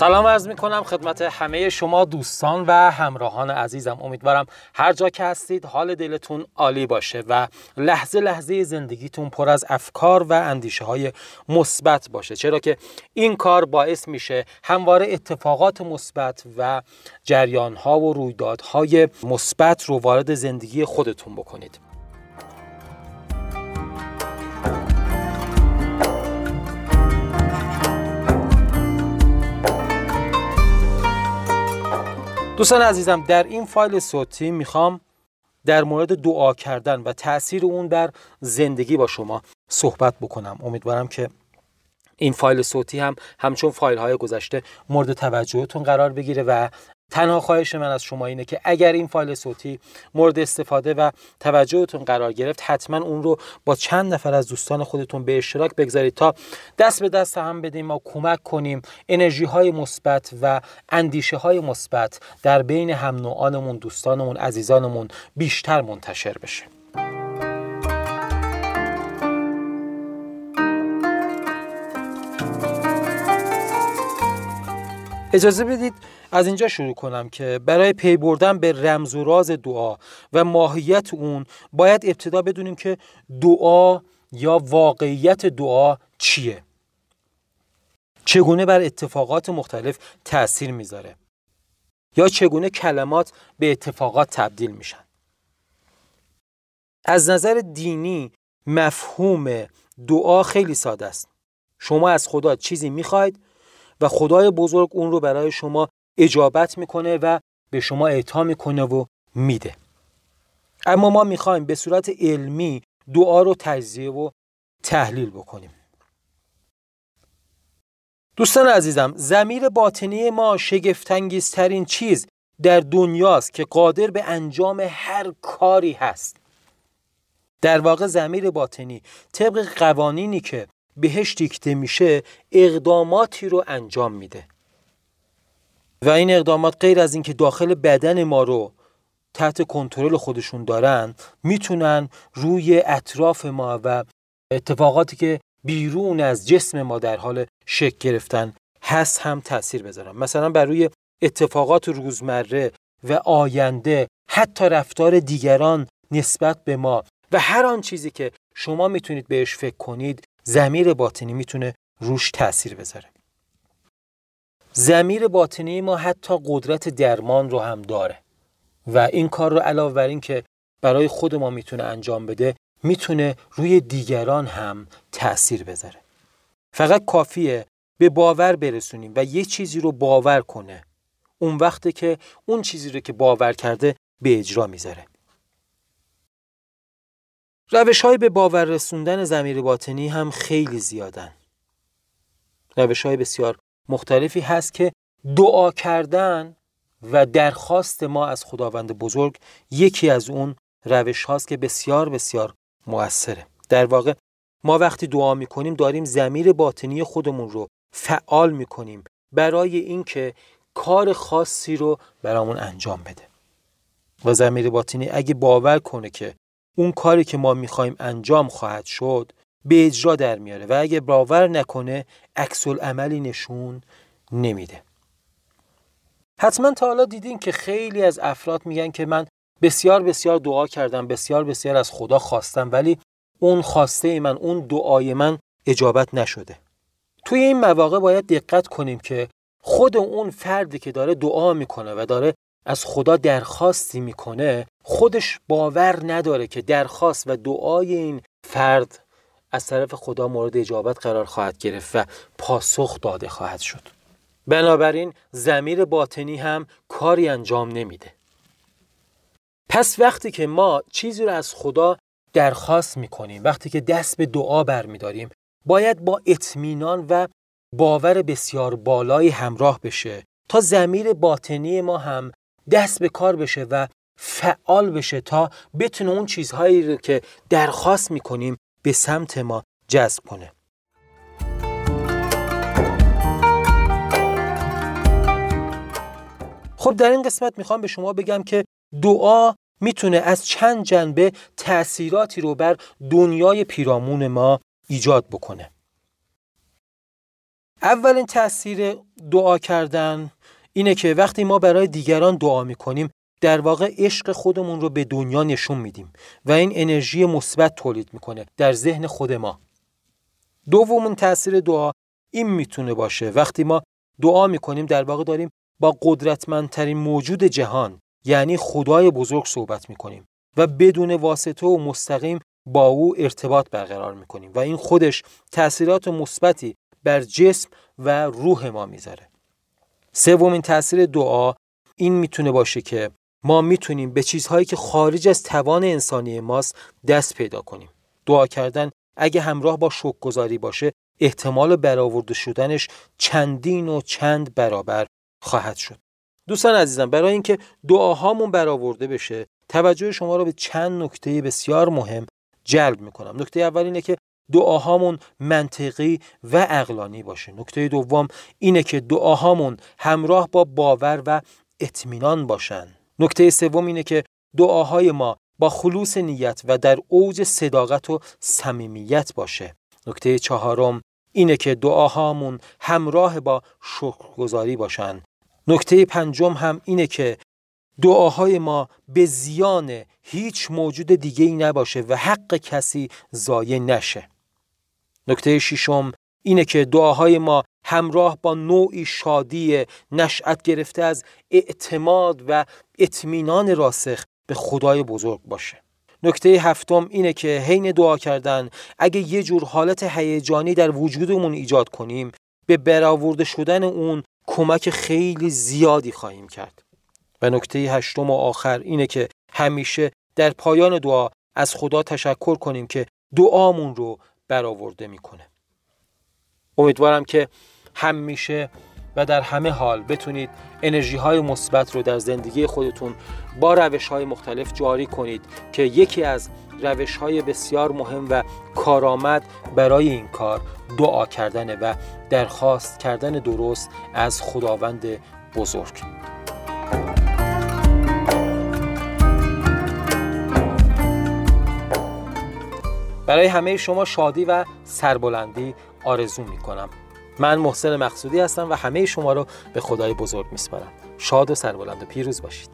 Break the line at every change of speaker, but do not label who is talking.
سلام عرض می کنم خدمت همه شما دوستان و همراهان عزیزم. امیدوارم هر جا که هستید حال دلتون عالی باشه و لحظه لحظه زندگیتون پر از افکار و اندیشه های مثبت باشه. چرا که این کار باعث میشه همواره اتفاقات مثبت و جریان ها و رویدادهای مثبت رو وارد زندگی خودتون بکنید. دوستان عزیزم در این فایل صوتی می‌خوام در مورد دعا کردن و تاثیر اون در زندگی با شما صحبت بکنم. امیدوارم که این فایل صوتی هم همچون فایل های گذشته مورد توجهتون قرار بگیره و تنها خواهش من از شما اینه که اگر این فایل صوتی مورد استفاده و توجهتون قرار گرفت حتما اون رو با چند نفر از دوستان خودتون به اشتراک بگذارید تا دست به دست هم بدیم ما کمک کنیم انرژی های مثبت و اندیشه های مثبت در بین هم نوعانمون دوستانمون عزیزانمون بیشتر منتشر بشه. اجازه بدید از اینجا شروع کنم که برای پی بردن به رمز و راز دعا و ماهیت اون باید ابتدا بدونیم که دعا یا واقعیت دعا چیه. چگونه بر اتفاقات مختلف تاثیر می‌ذاره؟ یا چگونه کلمات به اتفاقات تبدیل میشن؟ از نظر دینی مفهوم دعا خیلی ساده است. شما از خدا چیزی می‌خواید و خدای بزرگ اون رو برای شما اجابت می‌کنه و به شما اعطا می‌کنه و میده. اما ما می‌خوایم به صورت علمی دعا رو تجزیه و تحلیل بکنیم. دوستان عزیزم زمیر باطنی ما شگفتانگیزترین چیز در دنیاست که قادر به انجام هر کاری هست. در واقع زمیر باطنی طبق قوانینی که بهش دیکته میشه اقداماتی رو انجام میده. و این اقدامات غیر از اینکه داخل بدن ما رو تحت کنترل خودشون دارن می‌تونن روی اطراف ما و اتفاقاتی که بیرون از جسم ما در حال شکل گرفتن هست هم تاثیر بذارن. مثلا بر روی اتفاقات روزمره و آینده حتی رفتار دیگران نسبت به ما و هر آن چیزی که شما می‌تونید بهش فکر کنید زمیر باطنی می‌تونه روش تاثیر بذاره. زمیر باطنی ما حتی قدرت درمان رو هم داره و این کار رو علاوه بر این که برای خود ما می‌تونه انجام بده می‌تونه روی دیگران هم تاثیر بذاره. فقط کافیه به باور برسونیم و یه چیزی رو باور کنه. اون وقته که اون چیزی رو که باور کرده به اجرا می‌ذاره. روش های به باور رسوندن زمیر باطنی هم خیلی زیادن. روش های بسیار مختلفی هست که دعا کردن و درخواست ما از خداوند بزرگ یکی از اون روش هاست که بسیار بسیار موثره. در واقع ما وقتی دعا می‌کنیم داریم زمیر باطنی خودمون رو فعال می‌کنیم برای اینکه کار خاصی رو برامون انجام بده. و زمیر باطنی اگه باور کنه که اون کاری که ما می‌خوایم انجام خواهد شد به اجرا در میاره و اگه باور نکنه عکس عملی نشون نمیده. حتما تا حالا دیدین که خیلی از افراد میگن که من بسیار بسیار دعا کردم بسیار بسیار از خدا خواستم ولی اون خواسته من اون دعای من اجابت نشده. توی این مواقع باید دقت کنیم که خود اون فردی که داره دعا می‌کنه و داره از خدا درخواستی می‌کنه خودش باور نداره که درخواست و دعای این فرد از طرف خدا مورد اجابت قرار خواهد گرفت و پاسخ داده خواهد شد. بنابراین زمیر باطنی هم کاری انجام نمیده. پس وقتی که ما چیزی رو از خدا درخواست می‌کنیم وقتی که دست به دعا برمیداریم باید با اطمینان و باور بسیار بالایی همراه بشه تا زمیر باطنی ما هم دست به کار بشه و فعال بشه تا بتونه اون چیزهایی رو که درخواست می‌کنیم به سمت ما جذب کنه. خب در این قسمت می‌خوام به شما بگم که دعا می‌تونه از چند جنبه تأثیراتی رو بر دنیای پیرامون ما ایجاد بکنه. اولین تاثیر دعا کردن اینه که وقتی ما برای دیگران دعا می‌کنیم در واقع عشق خودمون رو به دنیا نشون میدیم و این انرژی مثبت تولید می‌کنه در ذهن خود ما. دومون تاثیر دعا این می‌تونه باشه. وقتی ما دعا می‌کنیم در واقع داریم با قدرتمندترین موجود جهان یعنی خدای بزرگ صحبت می‌کنیم و بدون واسطه و مستقیم با او ارتباط برقرار می‌کنیم و این خودش تاثیرات مثبتی بر جسم و روح ما می‌ذاره. سومین تاثیر دعا این می‌تونه باشه که ما می‌تونیم به چیزهایی که خارج از توان انسانی ماست دست پیدا کنیم. دعا کردن اگه همراه با گذاری باشه احتمال برآورده شدنش چندین و چند برابر خواهد شد. دوستان عزیزم برای اینکه دعاهامون برآورده بشه توجه شما را به چند نکته بسیار مهم جلب می‌کنم. نکته اول اینه که دعاهامون منطقی و اقلانی باشه. نکته دوم اینه که دعاهامون همراه با باور و اطمینان باشن. نکته سوم اینه که دعاهای ما با خلوص نیت و در اوج صداقت و صمیمیت باشه. نکته چهارم اینه که دعاهامون همراه با شکرگزاری باشن. نکته پنجم هم اینه که دعاهای ما به زیان هیچ موجود دیگه ای نباشه و حق کسی ضایع نشه. نکته ششم اینه که دعاهای ما همراه با نوعی شادی نشأت گرفته از اعتماد و اطمینان راسخ به خدای بزرگ باشه. نکته هفتم اینه که حین دعا کردن اگه یه جور حالت هیجانی در وجودمون ایجاد کنیم به برآورده شدن اون کمک خیلی زیادی خواهیم کرد. و نکته هشتم و آخر اینه که همیشه در پایان دعا از خدا تشکر کنیم که دعامون رو برآورده می‌کنه. امیدوارم که همیشه و در همه حال بتونید انرژی های مثبت رو در زندگی خودتون با روش های مختلف جاری کنید که یکی از روش های بسیار مهم و کارآمد برای این کار دعا کردن و درخواست کردن درست از خداوند بزرگ. برای همه شما شادی و سربلندی آرزو می کنم من محسن مقصودی هستم و همه شما رو به خدای بزرگ میسپارم. شاد و سربلند و پیروز باشید.